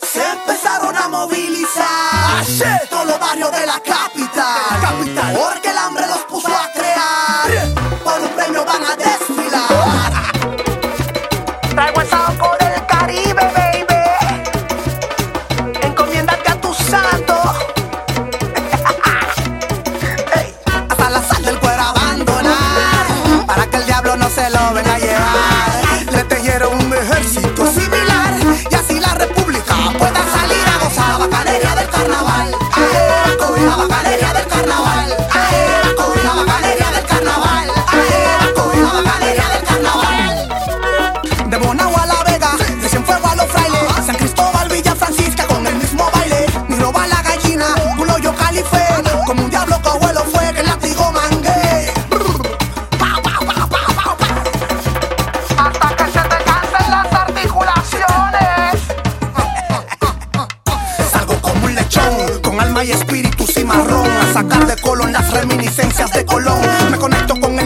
Se empezaron a movilizar. Ah, ¡Ayer! con alma y espíritu cimarrón, a sacar de Colón las reminiscencias de Colón. Me conecto con el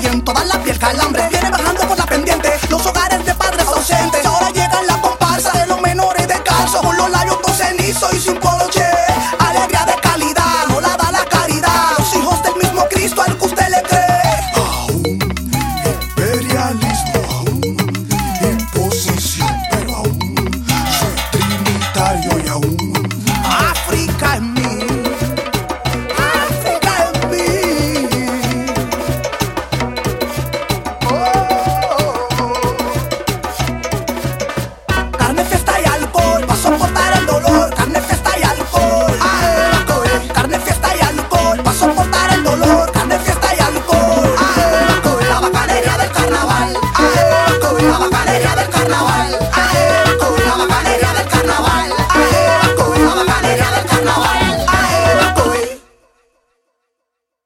y en toda la piel calambre. Viene bajando por la pendiente los hogares de padres ausentes.